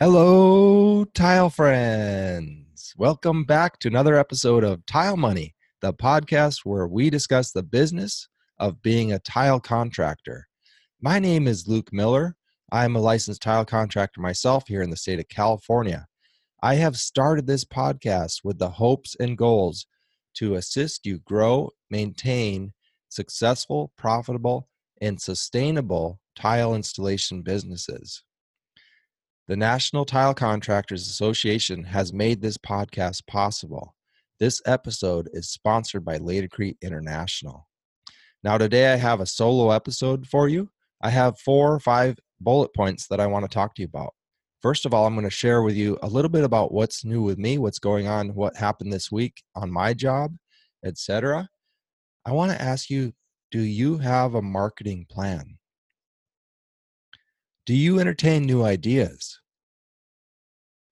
Hello, tile friends. Welcome back to another episode of Tile Money, the podcast where we discuss the business of being a tile contractor. My name is Luke Miller. I'm a licensed tile contractor myself here in the state of California. I have started this podcast with the hopes and goals to assist you grow, maintain successful, profitable, and sustainable tile installation businesses. The National Tile Contractors Association has made this podcast possible. This episode is sponsored by Laticrete International. Now, today I have a solo episode for you. I have four or five bullet points that I want to talk to you about. First of all, I'm going to share with you a little bit about what's new with me, what's going on, what happened this week on my job, etc. I want to ask you, do you have a marketing plan? Do you entertain new ideas?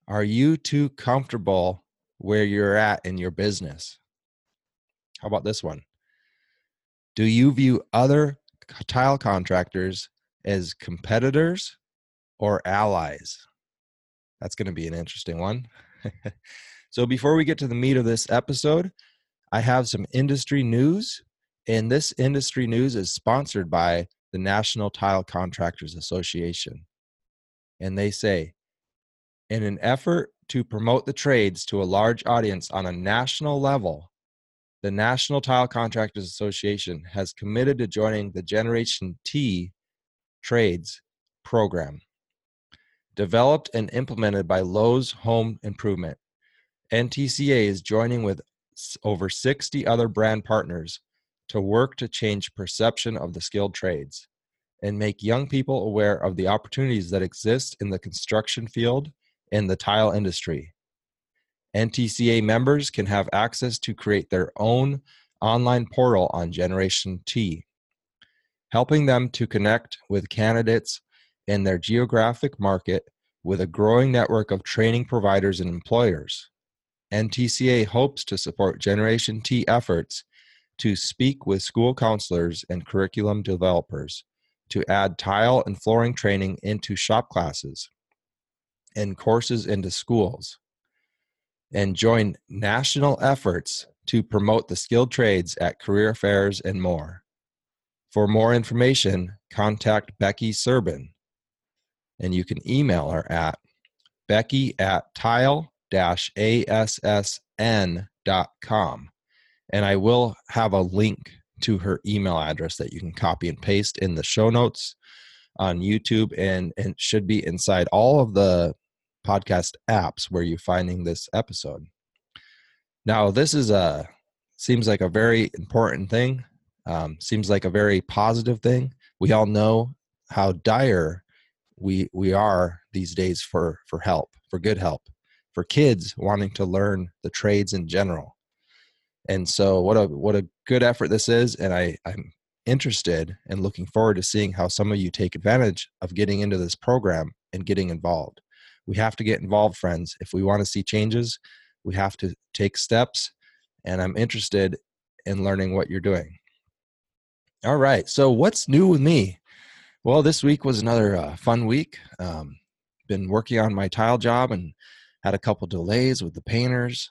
Are you too comfortable where you're at in your business? How about this one? Do you view other tile contractors as competitors or allies? That's going to be an interesting one. so, before we get to the meat of this episode, I have some industry news. And this industry news is sponsored by the National Tile Contractors Association. And they say, in an effort to promote the trades to a large audience on a national level, the National Tile Contractors Association has committed to joining the Generation T Trades program. Developed and implemented by Lowe's Home Improvement, NTCA is joining with over 60 other brand partners to work to change perception of the skilled trades and make young people aware of the opportunities that exist in the construction field and the tile industry. NTCA members can have access to create their own online portal on Generation T, helping them to connect with candidates in their geographic market with a growing network of training providers and employers. NTCA hopes to support Generation T efforts to speak with school counselors and curriculum developers to add tile and flooring training into shop classes and courses into schools and join national efforts to promote the skilled trades at career fairs and more. For more information, contact Becky Serbin, and you can email her at becky at tile assn.com. And I will have a link to her email address that you can copy and paste in the show notes on YouTube and, and should be inside all of the podcast apps where you're finding this episode. Now, this is a seems like a very important thing. Um, seems like a very positive thing. We all know how dire we we are these days for for help, for good help, for kids wanting to learn the trades in general. And so, what a what a good effort this is, and I I'm interested and looking forward to seeing how some of you take advantage of getting into this program and getting involved. We have to get involved, friends. If we want to see changes, we have to take steps. And I'm interested in learning what you're doing. All right. So, what's new with me? Well, this week was another uh, fun week. Um, been working on my tile job and had a couple delays with the painters,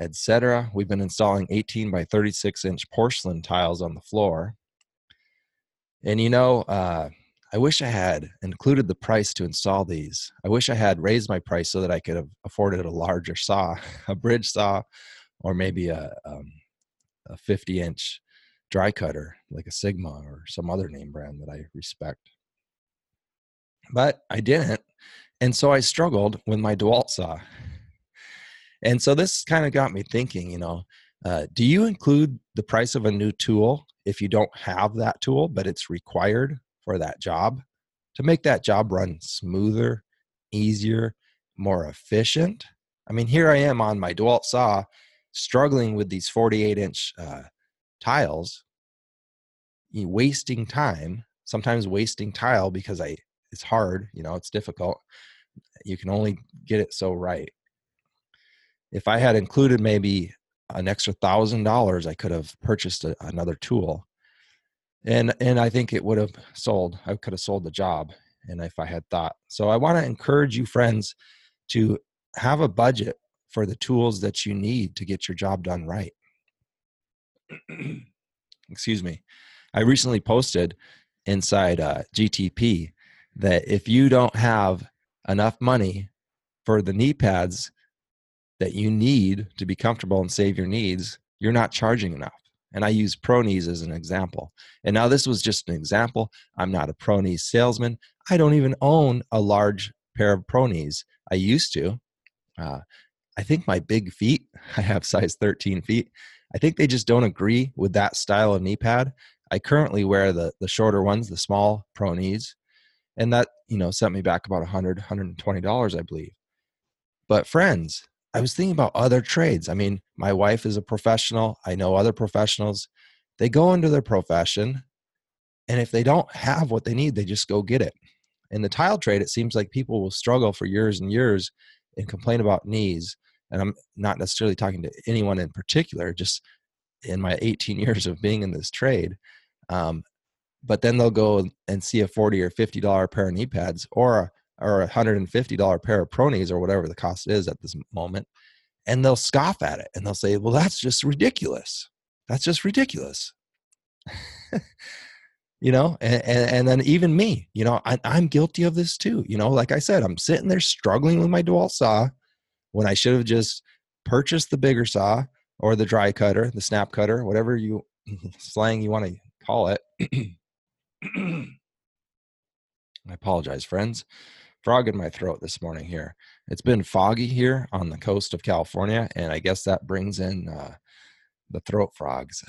etc. We've been installing 18 by 36 inch porcelain tiles on the floor. And you know, uh, I wish I had included the price to install these. I wish I had raised my price so that I could have afforded a larger saw, a bridge saw, or maybe a, um, a 50 inch dry cutter like a Sigma or some other name brand that I respect. But I didn't. And so I struggled with my DeWalt saw. And so this kind of got me thinking, you know, uh, do you include the price of a new tool if you don't have that tool, but it's required for that job to make that job run smoother, easier, more efficient. I mean, here I am on my DeWalt saw struggling with these 48 inch uh, tiles, wasting time, sometimes wasting tile because I it's hard, you know, it's difficult. You can only get it so right. If I had included maybe an extra thousand dollars, I could have purchased a, another tool and and I think it would have sold. I could have sold the job and if I had thought. So I want to encourage you, friends, to have a budget for the tools that you need to get your job done right. Excuse me. I recently posted inside uh, GTP that if you don't have enough money for the knee pads that you need to be comfortable and save your needs, you're not charging enough. And I use Pro Knees as an example. And now this was just an example. I'm not a Pro Knees salesman. I don't even own a large pair of Pro Knees. I used to. Uh, I think my big feet, I have size 13 feet. I think they just don't agree with that style of knee pad. I currently wear the the shorter ones, the small Pro Knees, and that you know sent me back about 100 120 dollars i believe but friends i was thinking about other trades. I mean my wife is a professional. I know other professionals. They go into their profession and if they don't have what they need they just go get it. In the tile trade it seems like people will struggle for years and years and complain about knees and i'm not necessarily talking to anyone in particular just in my 18 years of being in this trade um, but then they'll go and see a 40 or 50 dollar pair of knee pads or a, or a 150 dollar pair of pro knees or whatever the cost is at this moment and they'll scoff at it and they'll say well that's just ridiculous. That's just ridiculous. You know and, and, and, then even me you know I, i'm guilty of this too you know like i said i'm sitting there struggling with my DeWalt saw when i should have just purchased the bigger saw or the dry cutter the snap cutter whatever you slang you want to call it. I apologize, friends. Frog in my throat this morning here. It's been foggy here on the coast of California, and I guess that brings in uh, the throat frogs.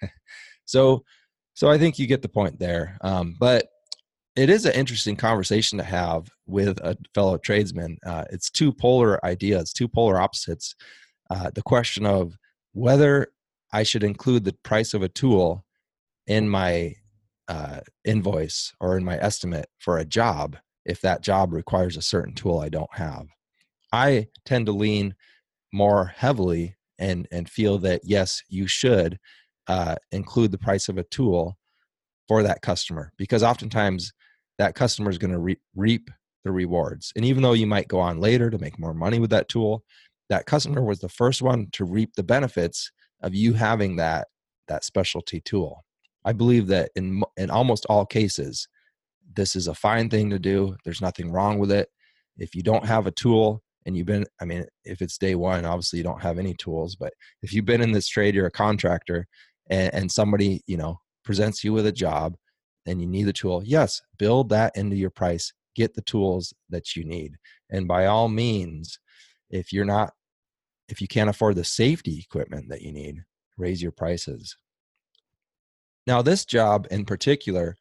so, so I think you get the point there. Um, but it is an interesting conversation to have with a fellow tradesman. Uh, it's two polar ideas, two polar opposites. Uh, the question of whether I should include the price of a tool in my uh, invoice or in my estimate for a job if that job requires a certain tool I don't have. I tend to lean more heavily and and feel that yes, you should uh, include the price of a tool for that customer because oftentimes that customer is going to re- reap the rewards. And even though you might go on later to make more money with that tool, that customer was the first one to reap the benefits of you having that that specialty tool. I believe that in in almost all cases, this is a fine thing to do. There's nothing wrong with it. If you don't have a tool and you've been, I mean, if it's day one, obviously you don't have any tools. But if you've been in this trade, you're a contractor, and, and somebody you know presents you with a job, and you need the tool. Yes, build that into your price. Get the tools that you need, and by all means, if you're not, if you can't afford the safety equipment that you need, raise your prices now, this job in particular,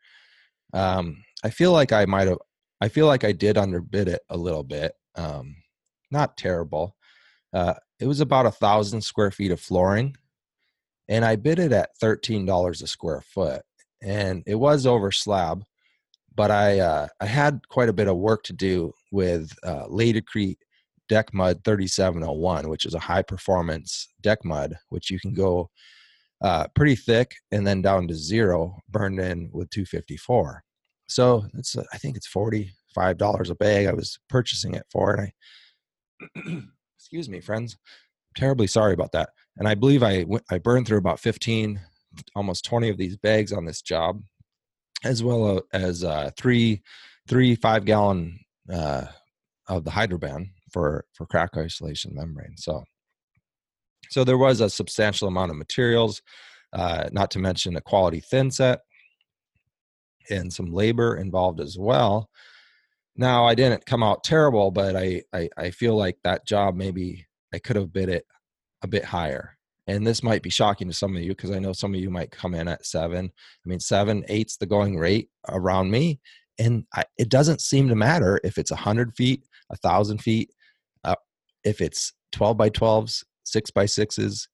um, I feel like I might have, I feel like I did underbid it a little bit. Um, not terrible. Uh, it was about a thousand square feet of flooring, and I bid it at thirteen dollars a square foot, and it was over slab. But I uh, I had quite a bit of work to do with uh, Laticrete Deck Mud 3701, which is a high performance deck mud, which you can go uh, pretty thick and then down to zero burned in with 254 so it's i think it's 45 dollars a bag i was purchasing it for and i excuse me friends I'm terribly sorry about that and i believe i i burned through about 15 almost 20 of these bags on this job as well as uh, three three five gallon uh, of the Hydro Ban for for crack isolation membrane so. So there was a substantial amount of materials, uh, not to mention a quality thin set and some labor involved as well. Now I didn't come out terrible, but I, I, I feel like that job maybe I could have bid it a bit higher. And this might be shocking to some of you because I know some of you might come in at seven. I mean, seven, eight's the going rate around me. And I, it doesn't seem to matter if it's a 100 feet, a 1,000 feet, uh, if it's 12 by 12s, six by sixes,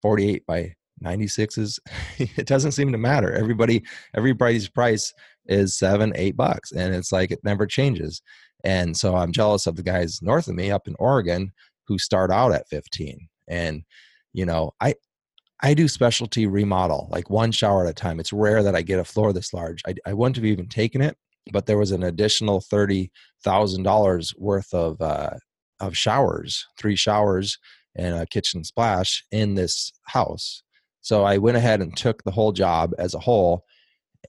48 by 96s. it doesn't seem to matter. Everybody, everybody's price is seven, eight bucks. And it's like it never changes. And so I'm jealous of the guys north of me up in Oregon who start out at 15. And, you know, I, I do specialty remodel, like one shower at a time. It's rare that I get a floor this large. I, I wouldn't have even taken it but there was an additional thirty thousand dollars worth of uh, of showers, three showers and a kitchen splash in this house. So I went ahead and took the whole job as a whole,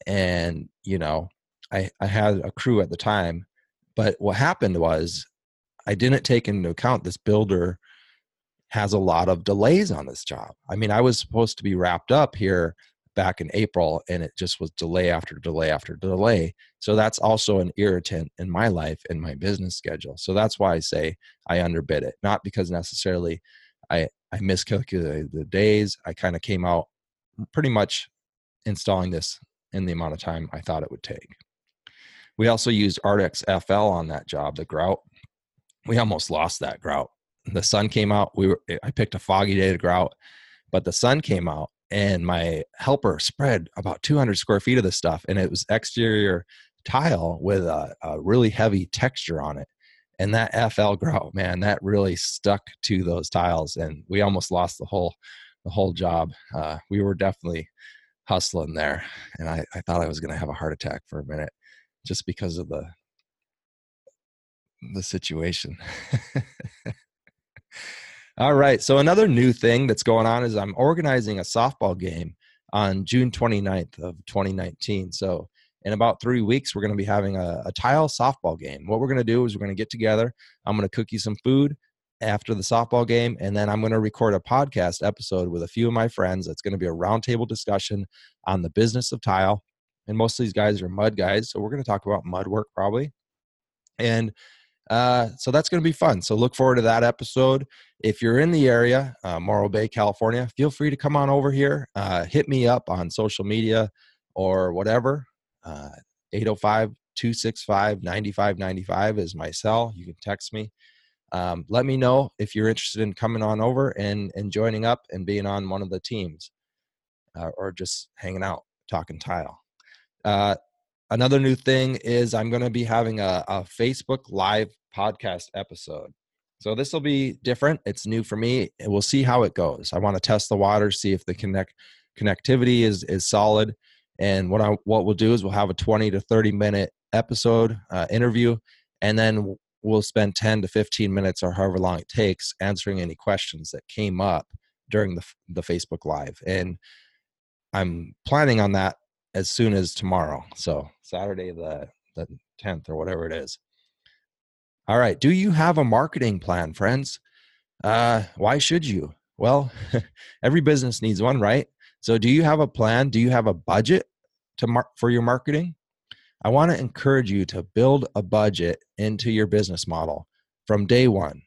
and you know, I I had a crew at the time, but what happened was I didn't take into account this builder has a lot of delays on this job. I mean, I was supposed to be wrapped up here back in April and it just was delay after delay after delay. So that's also an irritant in my life and my business schedule. So that's why I say I underbid it, not because necessarily I I miscalculated the days. I kind of came out pretty much installing this in the amount of time I thought it would take. We also used Ardex FL on that job, the grout. We almost lost that grout. The sun came out. We were I picked a foggy day to grout, but the sun came out and my helper spread about 200 square feet of this stuff and it was exterior tile with a, a, really heavy texture on it and that fl grout man that really stuck to those tiles and we almost lost the whole the whole job uh, we were definitely hustling there and i, I thought i was going to have a heart attack for a minute just because of the the situation All right. So another new thing that's going on is I'm organizing a softball game on June 29th of 2019. So in about three weeks, we're going to be having a, a tile softball game. What we're going to do is we're going to get together. I'm going to cook you some food after the softball game, and then I'm going to record a podcast episode with a few of my friends. That's going to be a roundtable discussion on the business of tile. And most of these guys are mud guys, so we're going to talk about mud work probably. And uh, so that's going to be fun. So look forward to that episode. If you're in the area, uh, Morro Bay, California, feel free to come on over here. Uh, hit me up on social media or whatever. Uh, 805 265 9595 is my cell. You can text me. Um, let me know if you're interested in coming on over and, and joining up and being on one of the teams uh, or just hanging out, talking tile. Uh, another new thing is I'm going to be having a, a Facebook Live podcast episode. So this will be different. It's new for me. And we'll see how it goes. I want to test the water, see if the connect connectivity is is solid. And what I what we'll do is we'll have a 20 to 30 minute episode uh, interview, and then we'll spend 10 to 15 minutes or however long it takes answering any questions that came up during the the Facebook Live. And I'm planning on that as soon as tomorrow. So Saturday the the 10th or whatever it is. All right. Do you have a marketing plan, friends? Uh, why should you? Well, every business needs one, right? So, do you have a plan? Do you have a budget to mar- for your marketing? I want to encourage you to build a budget into your business model from day one.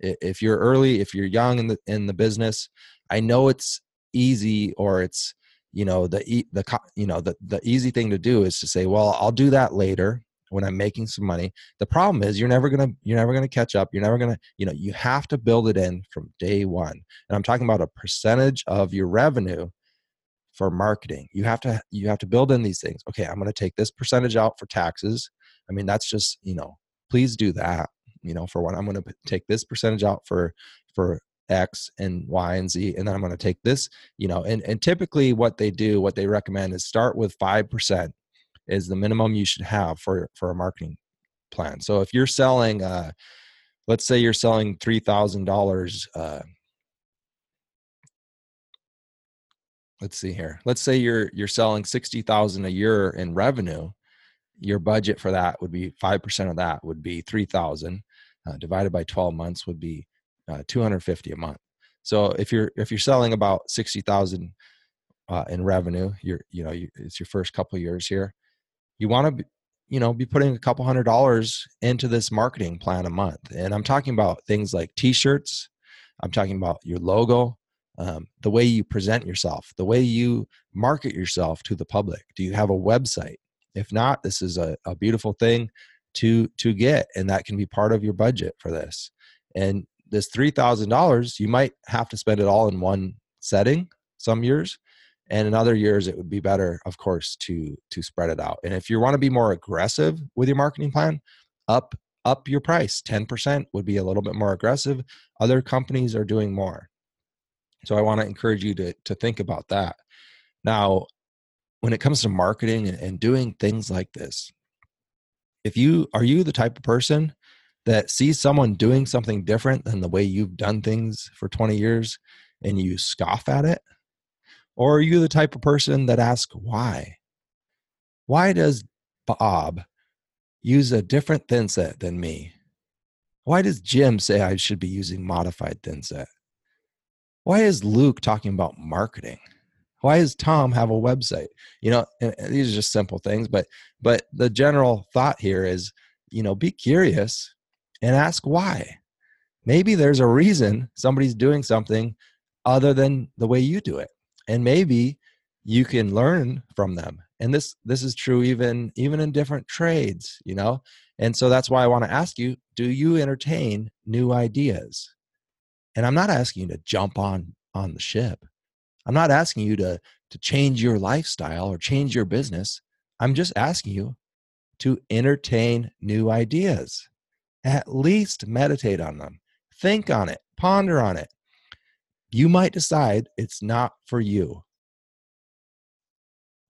If you're early, if you're young in the in the business, I know it's easy or it's you know the the you know the the easy thing to do is to say, well, I'll do that later when I'm making some money. The problem is you're never gonna you're never gonna catch up. You're never gonna you know you have to build it in from day one. And I'm talking about a percentage of your revenue for marketing. You have to you have to build in these things. Okay, I'm gonna take this percentage out for taxes. I mean that's just you know please do that. You know for one I'm gonna take this percentage out for for X and Y and Z, and then I'm going to take this, you know, and, and typically what they do, what they recommend is start with 5% is the minimum you should have for for a marketing plan. So if you're selling, uh, let's say you're selling $3000 uh, Let's see here. Let's say you're you're selling sixty thousand a year in revenue. Your budget for that would be five percent of that would be three thousand. Uh, divided by twelve months would be uh, two hundred fifty a month. So if you're if you're selling about sixty thousand uh, in revenue, you're you know you, it's your first couple years here you want to you know be putting a couple hundred dollars into this marketing plan a month and i'm talking about things like t-shirts i'm talking about your logo um, the way you present yourself the way you market yourself to the public? Do you have a website? If not this is a, a beautiful thing to to get and that can be part of your budget for this. And this $3000 you might have to spend it all in one setting some years and in other years it would be better of course to to spread it out. And if you want to be more aggressive with your marketing plan up up your price. 10% would be a little bit more aggressive. Other companies are doing more so i want to encourage you to to think about that now when it comes to marketing and, doing things like this if you are you the type of person that sees someone doing something different than the way you've done things for 20 years and you scoff at it? Or are you the type of person that asks why? Why does Bob use a different thin set than me? Why does Jim say I should be using modified thin set? Why is Luke talking about marketing? Why does Tom have a website? You know, these are just simple things, but but the general thought here is, you know, be curious and ask why. Maybe there's a reason somebody's doing something other than the way you do it. And maybe you can learn from them. And this this is true even even in different trades, you know? And so that's why I want to ask you, do you entertain new ideas? And I'm not asking you to jump on on the ship. I'm not asking you to to change your lifestyle or change your business. I'm just asking you to entertain new ideas. At least meditate on them. Think on it, ponder on it. You might decide it's not for you.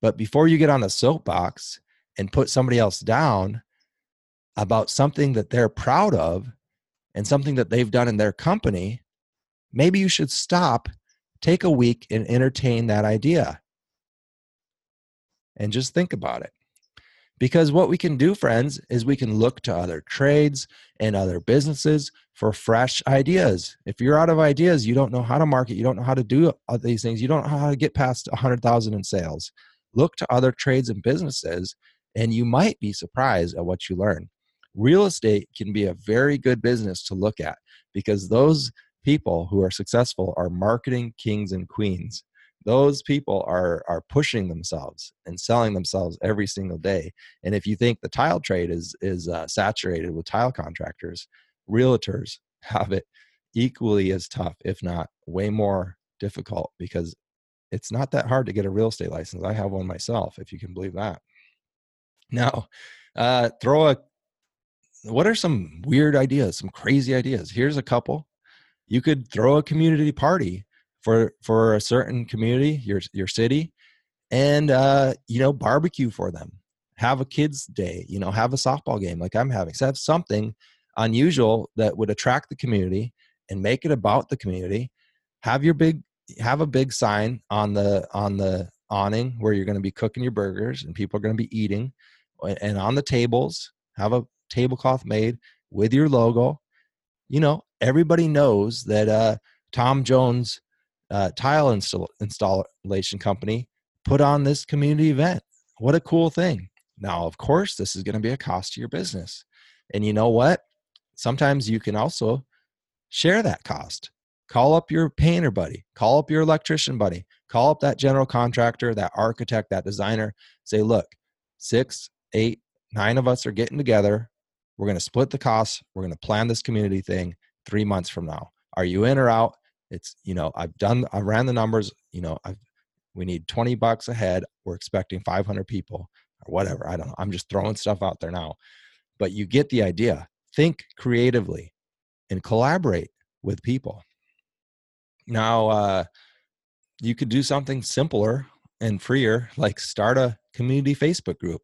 But before you get on the soapbox and put somebody else down about something that they're proud of and something that they've done in their company, maybe you should stop, take a week, and entertain that idea. And just think about it. Because what we can do, friends, is we can look to other trades and other businesses for fresh ideas. If you're out of ideas, you don't know how to market, you don't know how to do uh, these things, you don't know how to get past 100,000 in sales. Look to other trades and businesses, and you might be surprised at what you learn. Real estate can be a very good business to look at because those people who are successful are marketing kings and queens. Those people are are pushing themselves and selling themselves every single day. And if you think the tile trade is is uh, saturated with tile contractors realtors have it equally as tough if not way more difficult because it's not that hard to get a real estate license. I have one myself if you can believe that. Now uh, throw a what are some weird ideas some crazy ideas? Here's a couple you could throw a community party for for a certain community your your city and uh you know barbecue for them. Have a kids day you know have a softball game like i'm having. So have something unusual that would attract the community and make it about the community. Have your big have a big sign on the on the awning where you're going to be cooking your burgers and people are going to be eating and on the tables have a tablecloth made with your logo. You know everybody knows that uh tom jones uh, tile install- installation company put on this community event. What a cool thing. Now, of course, this is going to be a cost to your business. And you know what? Sometimes you can also share that cost. Call up your painter buddy, call up your electrician buddy, call up that general contractor, that architect, that designer. Say, look, six, eight, nine of us are getting together. We're going to split the costs. We're going to plan this community thing three months from now. Are you in or out? it's you know i've done i ran the numbers you know i've we need 20 bucks a head we're expecting 500 people or whatever. I don't know. I'm just throwing stuff out there now. But you get the idea. Think creatively and collaborate with people. Now uh, you could do something simpler and freer like start a community facebook group.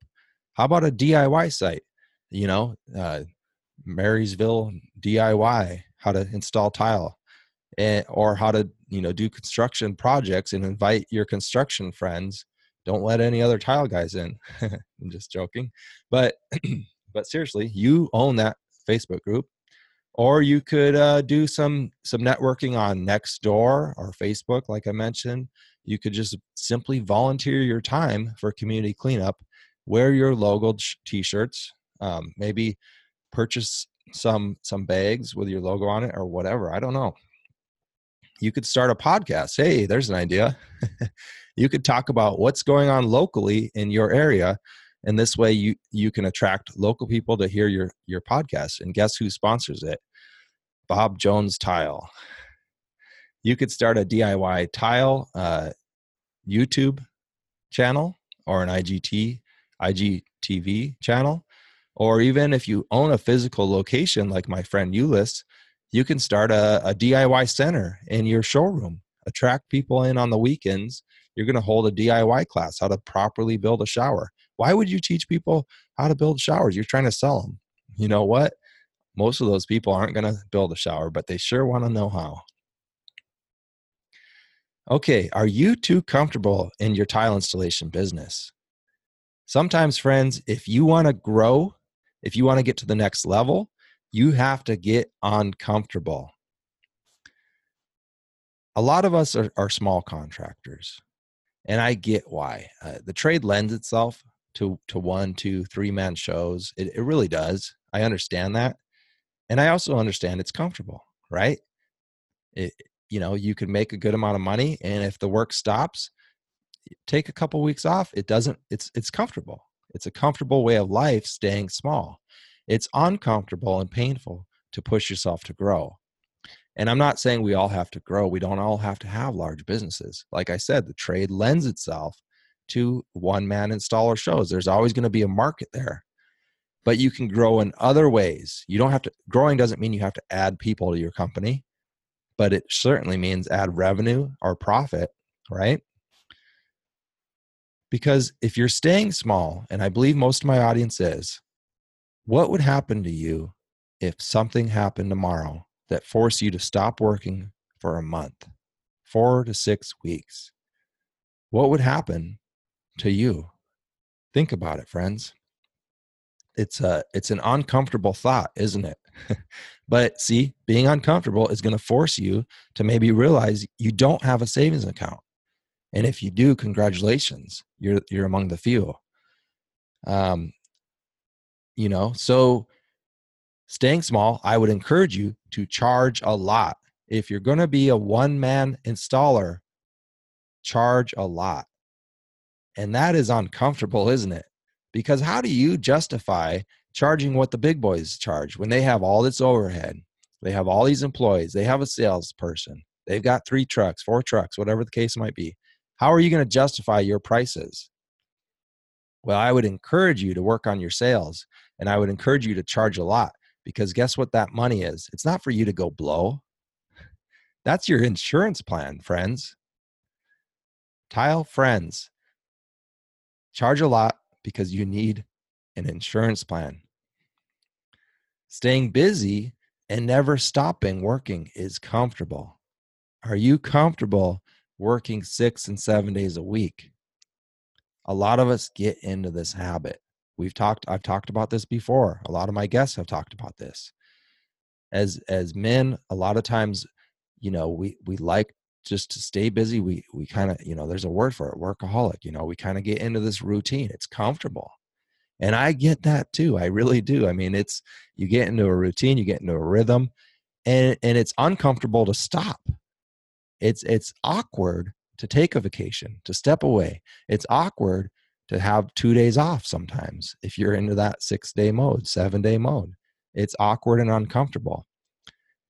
How about a diy site? You know uh, marysville diy how to install tile and, or how to you know do construction projects and invite your construction friends. Don't let any other tile guys in. I'm just joking. But but seriously you own that facebook group or you could uh, do some some networking on nextdoor or facebook like i mentioned. You could just simply volunteer your time for community cleanup wear your logoed t-shirts um, maybe purchase some some bags with your logo on it or whatever i don't know you could start a podcast. Hey, there's an idea. you could talk about what's going on locally in your area and this way you you can attract local people to hear your your podcast and guess who sponsors it bob jones tile you could start a diy tile uh, youtube channel or an igt igtv channel or even if you own a physical location like my friend Ulyss, you can start a, a DIY center in your showroom. Attract people in on the weekends. You're going to hold a DIY class, how to properly build a shower. Why would you teach people how to build showers? You're trying to sell them. You know what? Most of those people aren't going to build a shower, but they sure want to know how. Okay, are you too comfortable in your tile installation business? Sometimes, friends, if you want to grow, if you want to get to the next level, you have to get uncomfortable. A lot of us are, are small contractors, and I get why. Uh, the trade lends itself to, to one, two, three man shows. It, it really does. I understand that. And I also understand it's comfortable, right? It, you know, you can make a good amount of money, and if the work stops, take a couple weeks off it doesn't it's it's comfortable it's a comfortable way of life staying small. It's uncomfortable and painful to push yourself to grow. And i'm not saying we all have to grow we don't all have to have large businesses. Like i said the trade lends itself to one man installer shows. There's always going to be a market there. But you can grow in other ways. You don't have to growing doesn't mean you have to add people to your company but it certainly means add revenue or profit right because if you're staying small, and I believe most of my audience is, what would happen to you if something happened tomorrow that forced you to stop working for a month, four to six weeks? What would happen to you? Think about it, friends. It's a it's an uncomfortable thought, isn't it? but see, being uncomfortable is going to force you to maybe realize you don't have a savings account. And if you do, congratulations, you're you're among the few. Um, you know, so staying small, I would encourage you to charge a lot. If you're going to be a one man installer, charge a lot. And that is uncomfortable, isn't it? Because how do you justify charging what the big boys charge when they have all this overhead? They have all these employees, they have a salesperson, they've got three trucks, four trucks, whatever the case might be. How are you going to justify your prices? Well, I would encourage you to work on your sales and I would encourage you to charge a lot because guess what that money is? It's not for you to go blow. That's your insurance plan, friends. Tile friends. Charge a lot because you need an insurance plan. Staying busy and never stopping working is comfortable. Are you comfortable working six and seven days a week. A lot of us get into this habit. We've talked, I've talked about this before. A lot of my guests have talked about this. As as men, a lot of times, you know, we we like just to stay busy. We we kind of, you know, there's a word for it, workaholic. You know, we kind of get into this routine. It's comfortable. And I get that too. I really do. I mean, it's you get into a routine, you get into a rhythm, and and it's uncomfortable to stop it's it's awkward to take a vacation to step away. It's awkward to have two days off sometimes if you're into that six day mode seven day mode. It's awkward and uncomfortable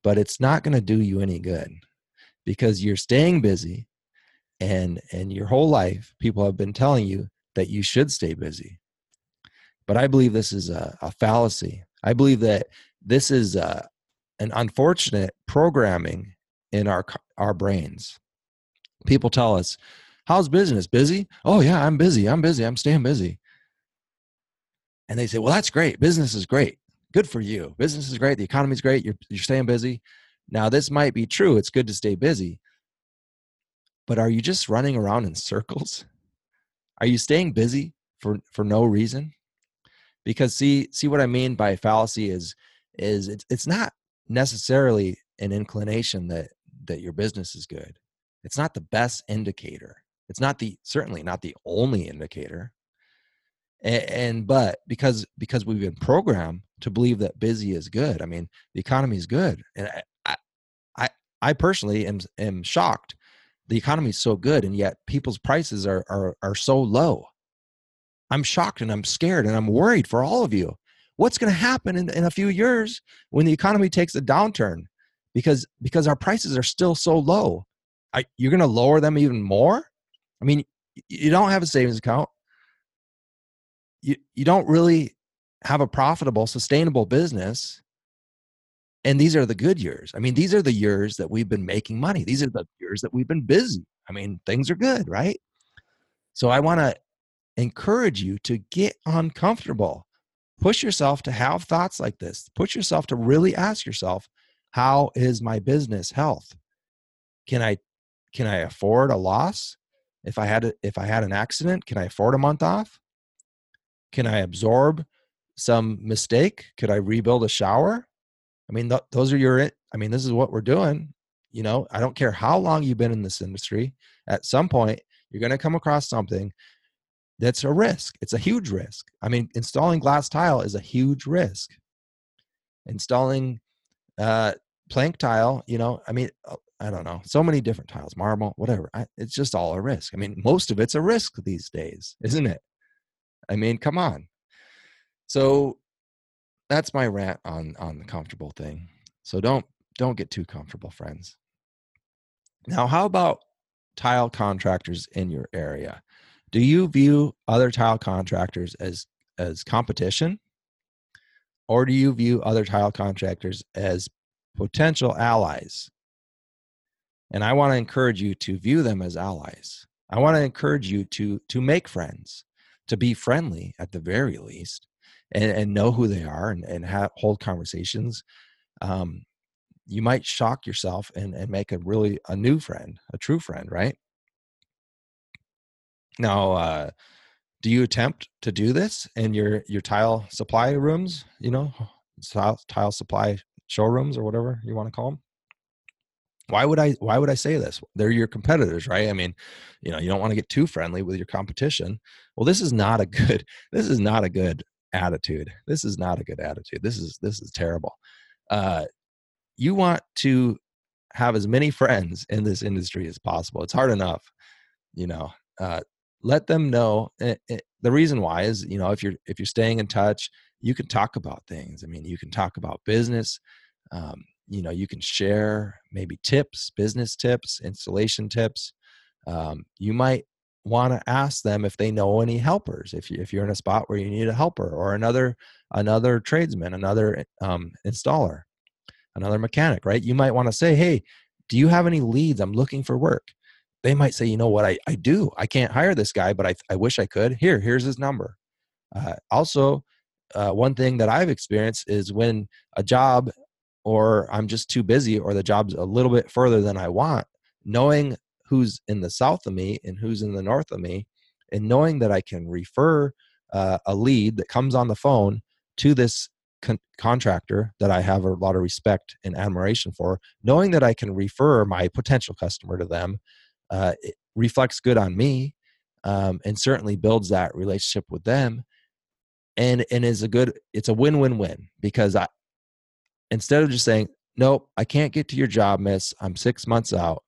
but it's not going to do you any good because you're staying busy and and your whole life people have been telling you that you should stay busy. But i believe this is a, a fallacy. I believe that this is a, an unfortunate programming in our our brains. People tell us, "How's business? Busy? Oh yeah, I'm busy. I'm busy. I'm staying busy." And they say, "Well, that's great. Business is great. Good for you. Business is great. The economy's great. You're you're staying busy." Now, this might be true. It's good to stay busy. But are you just running around in circles? Are you staying busy for for no reason? Because see see what I mean by fallacy is is it's it's not necessarily an inclination that that your business is good. It's not the best indicator. It's not the certainly not the only indicator. And, and but because because we've been programmed to believe that busy is good. I mean, the economy is good, and I I I personally am am shocked. The economy is so good, and yet people's prices are are are so low. I'm shocked and I'm scared and I'm worried for all of you. What's going to happen in, in a few years when the economy takes a downturn? Because because our prices are still so low. I, you're going to lower them even more. I mean, you don't have a savings account. You you don't really have a profitable, sustainable business. And these are the good years. I mean, these are the years that we've been making money. These are the years that we've been busy. I mean, things are good, right? So I want to encourage you to get uncomfortable. Push yourself to have thoughts like this. Push yourself to really ask yourself, how is my business health? Can I can I afford a loss? If I had a, if I had an accident, can I afford a month off? Can I absorb some mistake? Could I rebuild a shower? I mean, th- those are your. I mean, this is what we're doing. You know, I don't care how long you've been in this industry. At some point, you're going to come across something that's a risk. It's a huge risk. I mean, installing glass tile is a huge risk. Installing uh, plank tile, you know, I mean, uh, I don't know, so many different tiles, marble, whatever. I, it's just all a risk. I mean, most of it's a risk these days, isn't it? I mean, come on. So that's my rant on on the comfortable thing. So don't don't get too comfortable, friends. Now, how about tile contractors in your area? Do you view other tile contractors as as competition? Or do you view other tile contractors as potential allies? And I want to encourage you to view them as allies. I want to encourage you to to make friends, to be friendly at the very least, and, and know who they are and, and have, hold conversations um, you might shock yourself and, and make a really a new friend a true friend right now uh, do you attempt to do this in your your tile supply rooms you know tile, tile supply showrooms or whatever you want to call them why would i why would i say this they're your competitors right i mean you know you don't want to get too friendly with your competition well this is not a good this is not a good attitude. This is not a good attitude. This is this is terrible. Uh, you want to have as many friends in this industry as possible. It's hard enough, you know. Uh, let them know it, it, the reason why is you know if you're if you're staying in touch, you can talk about things. I mean, you can talk about business. Um, you know, you can share maybe tips, business tips, installation tips. Um, you might want to ask them if they know any helpers if, you, if you're in a spot where you need a helper or another another tradesman another um, installer another mechanic right you might want to say hey do you have any leads i'm looking for work they might say you know what? I, I do. I can't hire this guy but i, I wish i could. Here here's his number. Uh, also uh, one thing that i've experienced is when a job or i'm just too busy or the job's a little bit further than i want knowing who's in the south of me and who's in the north of me and knowing that i can refer uh, a lead that comes on the phone to this con- contractor that i have a lot of respect and admiration for knowing that i can refer my potential customer to them uh, it reflects good on me um, and certainly builds that relationship with them. And and is a good it's a win-win-win because i instead of just saying nope i can't get to your job miss. I'm six months out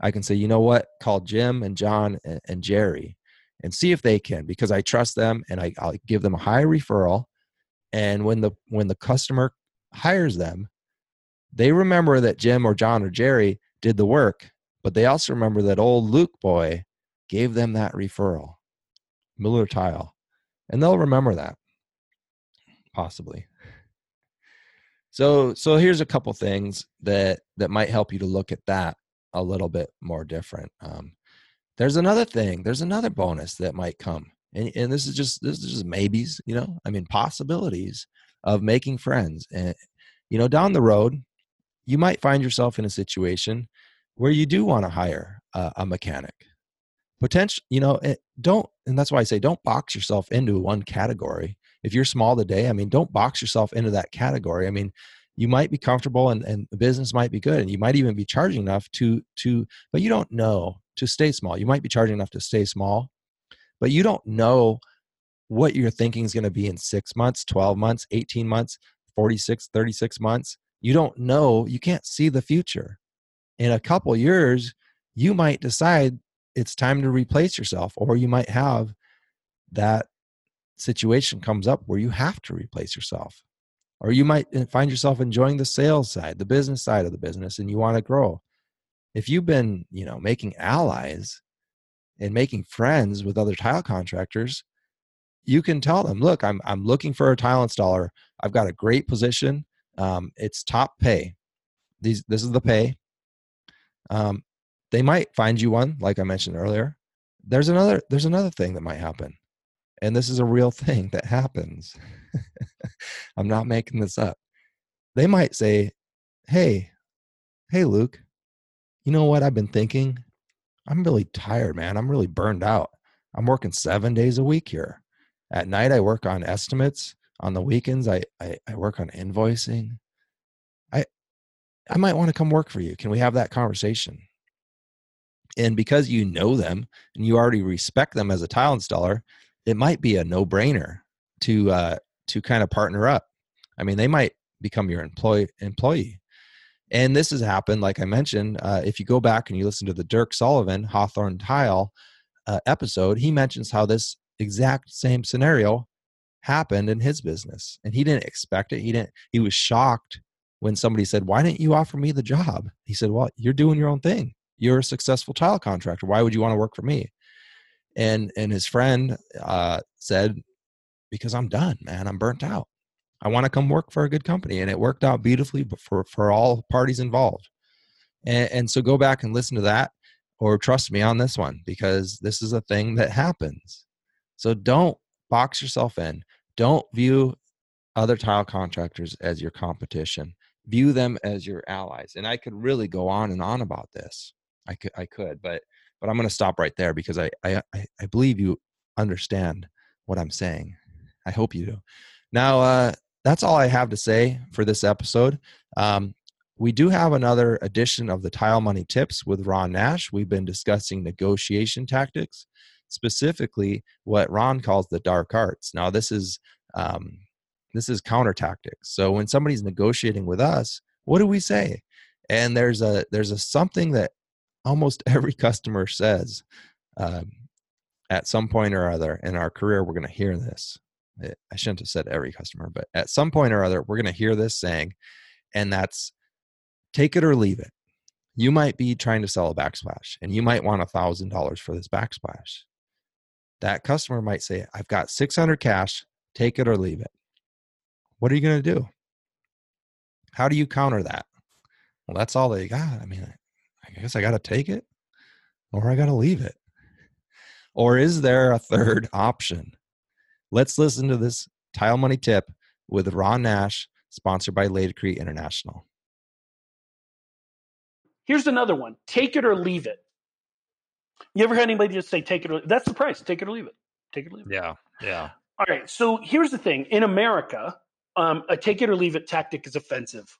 I can say, you know what, call Jim and John and, and Jerry and see if they can because I trust them and I, I'll give them a high referral. And when the when the customer hires them, they remember that Jim or John or Jerry did the work, but they also remember that old Luke boy gave them that referral, Miller Tile, and they'll remember that possibly. So so here's a couple things that that might help you to look at that a little bit more different. Um, there's another thing. There's another bonus that might come, and, and this is just this is just maybes. You know, I mean possibilities of making friends. And you know, down the road, you might find yourself in a situation where you do want to hire a, a mechanic. Potential, you know, it, don't, and that's why I say don't box yourself into one category. If you're small today, I mean, don't box yourself into that category. I mean, you might be comfortable and, and the business might be good and you might even be charging enough to to but you don't know to stay small you might be charging enough to stay small but you don't know what your thinking is going to be in six months 12 months 18 months 46 36 months you don't know you can't see the future in a couple years you might decide it's time to replace yourself or you might have that situation comes up where you have to replace yourself. Or you might uh, find yourself enjoying the sales side the business side of the business and you want to grow. If you've been you know making allies and making friends with other tile contractors you can tell them look i'm, I'm looking for a tile installer. I've got a great position. Um, it's top pay. These this is the pay um, they might find you one like i mentioned earlier there's another there's another thing that might happen and this is a real thing that happens. I'm not making this up. They might say, Hey, hey, Luke, you know what I've been thinking? I'm really tired, man. I'm really burned out. I'm working seven days a week here. At night, I work on estimates. On the weekends, I, I, I work on invoicing. I, might want to come work for you. Can we have that conversation? And because you know them and you already respect them as a tile installer, it might be a no brainer to uh, to kind of partner up. I mean, they might become your employee employee. And this has happened, like I mentioned. Uh, if you go back and you listen to the Dirk Sullivan Hawthorne Tile uh, episode, he mentions how this exact same scenario happened in his business, and he didn't expect it. He didn't. He was shocked when somebody said, "Why didn't you offer me the job?" He said, "Well, you're doing your own thing. You're a successful tile contractor. Why would you want to work for me?" And and his friend uh, said, "Because I'm done, man. I'm burnt out." I want to come work for a good company. And it worked out beautifully for, for all parties involved. And, and so go back and listen to that or trust me on this one because this is a thing that happens. So don't box yourself in. Don't view other tile contractors as your competition. View them as your allies. And I could really go on and on about this. I could, I could, but but I'm going to stop right there because I, I I believe you understand what I'm saying. I hope you do. Now, uh, that's all I have to say for this episode. Um, we do have another edition of the Tile Money Tips with Ron Nash. We've been discussing negotiation tactics, specifically what Ron calls the dark arts. Now, this is um, this is counter tactics. So when somebody's negotiating with us, what do we say? And there's a there's a something that almost every customer says um, at some point or other in our career. We're going to hear this. Eh, I shouldn't have said every customer, but at some point or other, we're going to hear this saying, and that's take it or leave it. You might be trying to sell a backsplash and you might want a thousand dollars for this backsplash. That customer might say, I've got 600 cash, take it or leave it. What are you going to do? How do you counter that? Well, that's all they got. I mean, I guess I got to take it or I got to leave it. Or is there a third option? Let's listen to this tile money tip with Ron Nash, sponsored by Laticrete International. Here's another one take it or leave it. You ever had anybody just say, take it or that's the price, take it or leave it? Take it or leave it. Yeah. Yeah. All right. So here's the thing in America, um, a take it or leave it tactic is offensive.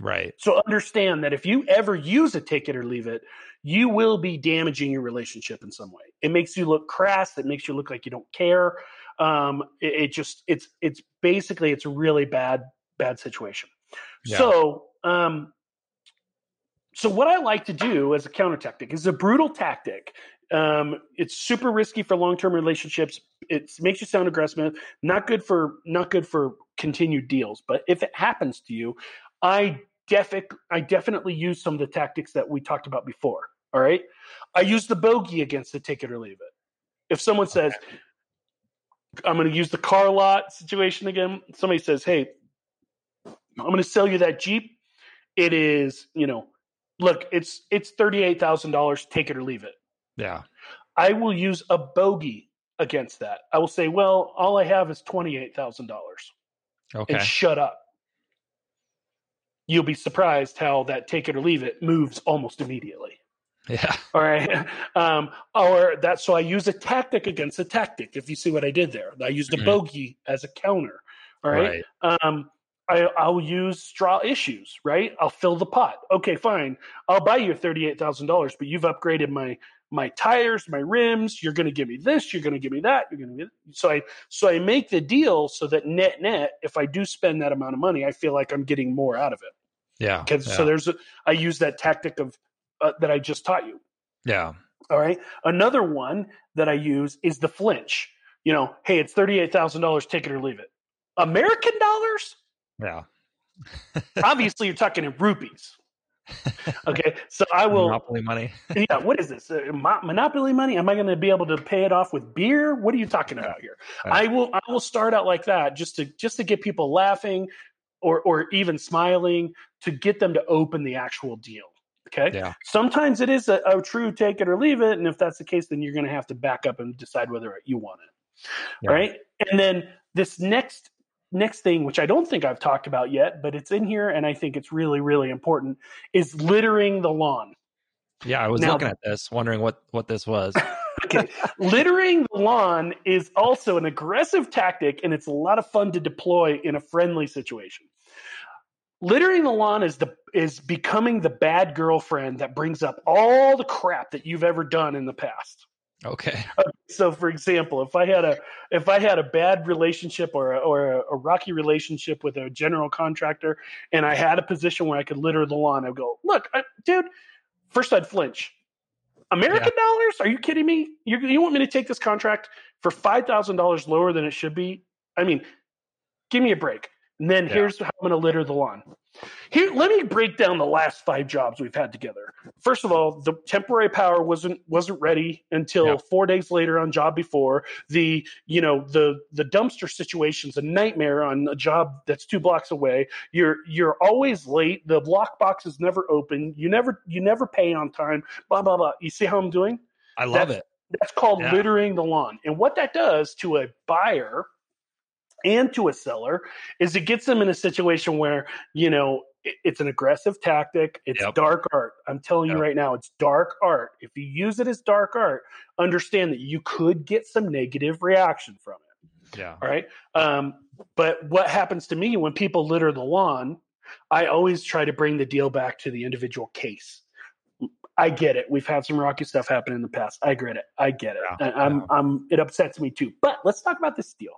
Right. So understand that if you ever use a take it or leave it, you will be damaging your relationship in some way. It makes you look crass. It makes you look like you don't care um, it, it, just it's it's basically it's a really bad bad situation. Yeah. So um, so what I like to do as a counter tactic is a brutal tactic. Um, it's super risky for long term relationships. It makes you sound aggressive. Not good for not good for continued deals. But if it happens to you, I defi- I definitely use some of the tactics that we talked about before. All right, I use the bogey against the take it or leave it. If someone says. I'm going to use the car lot situation again. Somebody says, "Hey, I'm going to sell you that Jeep. It is, you know, look, it's it's thirty eight thousand dollars. Take it or leave it." Yeah, I will use a bogey against that. I will say, "Well, all I have is twenty eight thousand dollars." Okay, and shut up. You'll be surprised how that take it or leave it moves almost immediately. Yeah. All right. Um, or that so I use a tactic against a tactic. If you see what I did there, I used a mm-hmm. bogey as a counter. All right. right. Um, I, I'll use straw issues. Right. I'll fill the pot. Okay, fine. I'll buy you thirty-eight thousand dollars, but you've upgraded my my tires, my rims. You're going to give me this. You're going to give me that. You're going to so I so I make the deal so that net net, if I do spend that amount of money, I feel like I'm getting more out of it. Yeah. Because yeah. so there's a, I use that tactic of uh, that I just taught you. Yeah. All right. Another one that I use is the flinch. You know, hey, it's thirty-eight thousand dollars. Take it or leave it. American dollars. Yeah. Obviously, you're talking in rupees. Okay, so I will monopoly money. yeah, what is this? Uh, monopoly money? Am I going to be able to pay it off with beer? What are you talking about here? I will. I will start out like that just to just to get people laughing, or or even smiling to get them to open the actual deal. Okay. Yeah. Sometimes it is a, a, true take it or leave it. And if that's the case, then you're going to have to back up and decide whether you want it. Yeah. Right. And then this next next thing, which I don't think I've talked about yet, but it's in here and I think it's really, really important, is littering the lawn. Yeah, I was now, looking at this, wondering what what this was. okay. Littering the lawn is also an aggressive tactic and it's a lot of fun to deploy in a friendly situation. Littering the lawn is the is becoming the bad girlfriend that brings up all the crap that you've ever done in the past. Okay. Uh, so, for example, if I had a if I had a bad relationship or a, or a, a, rocky relationship with a general contractor, and I had a position where I could litter the lawn, I'd go, "Look, I, dude." First, I'd flinch. American yeah. dollars? Are you kidding me? You, you want me to take this contract for five thousand dollars lower than it should be? I mean, give me a break. And then yeah. here's how I'm going to litter the lawn. Here, let me break down the last five jobs we've had together. First of all, the temporary power wasn't wasn't ready until yeah. four days later on job before. The you know the the dumpster situation's a nightmare on a job that's two blocks away. You're you're always late. The lock box is never open. You never you never pay on time. Blah blah blah. You see how I'm doing? I love that's, it. That's called yeah. littering the lawn. And what that does to a buyer and to a seller is it gets them in a situation where you know it's an aggressive tactic it's yep. dark art i'm telling yep. you right now it's dark art if you use it as dark art understand that you could get some negative reaction from it yeah all right um, but what happens to me when people litter the lawn i always try to bring the deal back to the individual case I get it. We've had some rocky stuff happen in the past. I get it. I get it. Yeah, I'm, yeah. I'm, it upsets me too. But let's talk about this deal.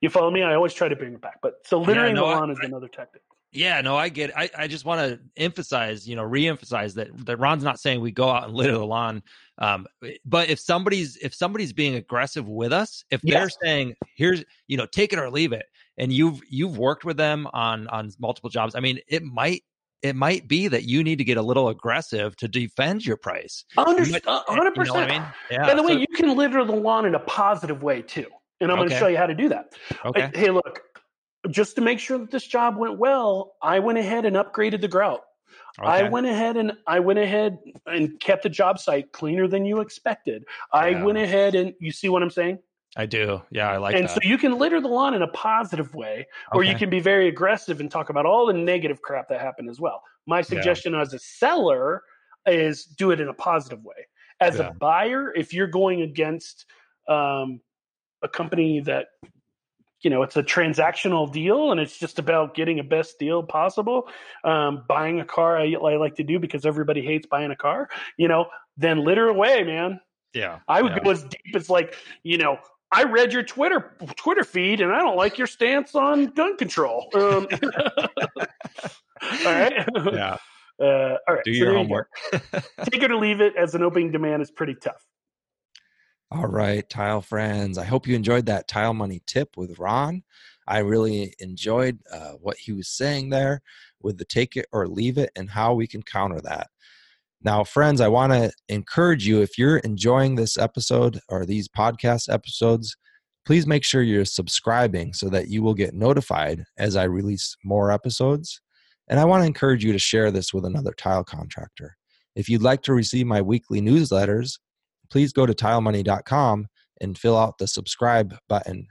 You follow me? I always try to bring it back. But so littering yeah, no, the lawn I, is another tactic. Yeah, no, I get it. I, I just want to emphasize, you know, re-emphasize that that Ron's not saying we go out and litter the lawn. Um, but if somebody's if somebody's being aggressive with us, if yes. they're saying, here's, you know, take it or leave it, and you've you've worked with them on on multiple jobs, I mean, it might it might be that you need to get a little aggressive to defend your price. Hundred percent. I mean? Yeah. By the way, so, you can litter the lawn in a positive way too and I'm okay. going to show you how to do that. Okay. Hey, look, just to make sure that this job went well, I went ahead and upgraded the grout. Okay. I went ahead and I went ahead and kept the job site cleaner than you expected. I yeah. went ahead and you see what I'm saying? I do. Yeah, I like and that. so you can litter the lawn in a positive way, or okay. you can be very aggressive and talk about all the negative crap that happened as well. My suggestion yeah. as a seller is do it in a positive way. As yeah. a buyer, if you're going against um, a company that you know it's a transactional deal and it's just about getting a best deal possible um, buying a car I, I, like to do because everybody hates buying a car you know then litter away man. Yeah i would yeah. go as deep as like you know i read your twitter twitter feed and i don't like your stance on gun control. Um, all right yeah. Uh, all right do so your homework. Take it or leave it as an opening demand is pretty tough all right, tile friends. I hope you enjoyed that tile money tip with Ron. I really enjoyed uh, what he was saying there with the take it or leave it and how we can counter that. Now, friends, I want to encourage you if you're enjoying this episode or these podcast episodes, please make sure you're subscribing so that you will get notified as I release more episodes. And I want to encourage you to share this with another tile contractor. If you'd like to receive my weekly newsletters, please go to tilemoney.com and fill out the subscribe button.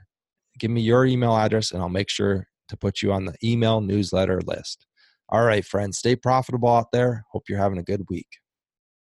Give me your email address and I'll make sure to put you on the email newsletter list. All right, friends, stay profitable out there. Hope you're having a good week.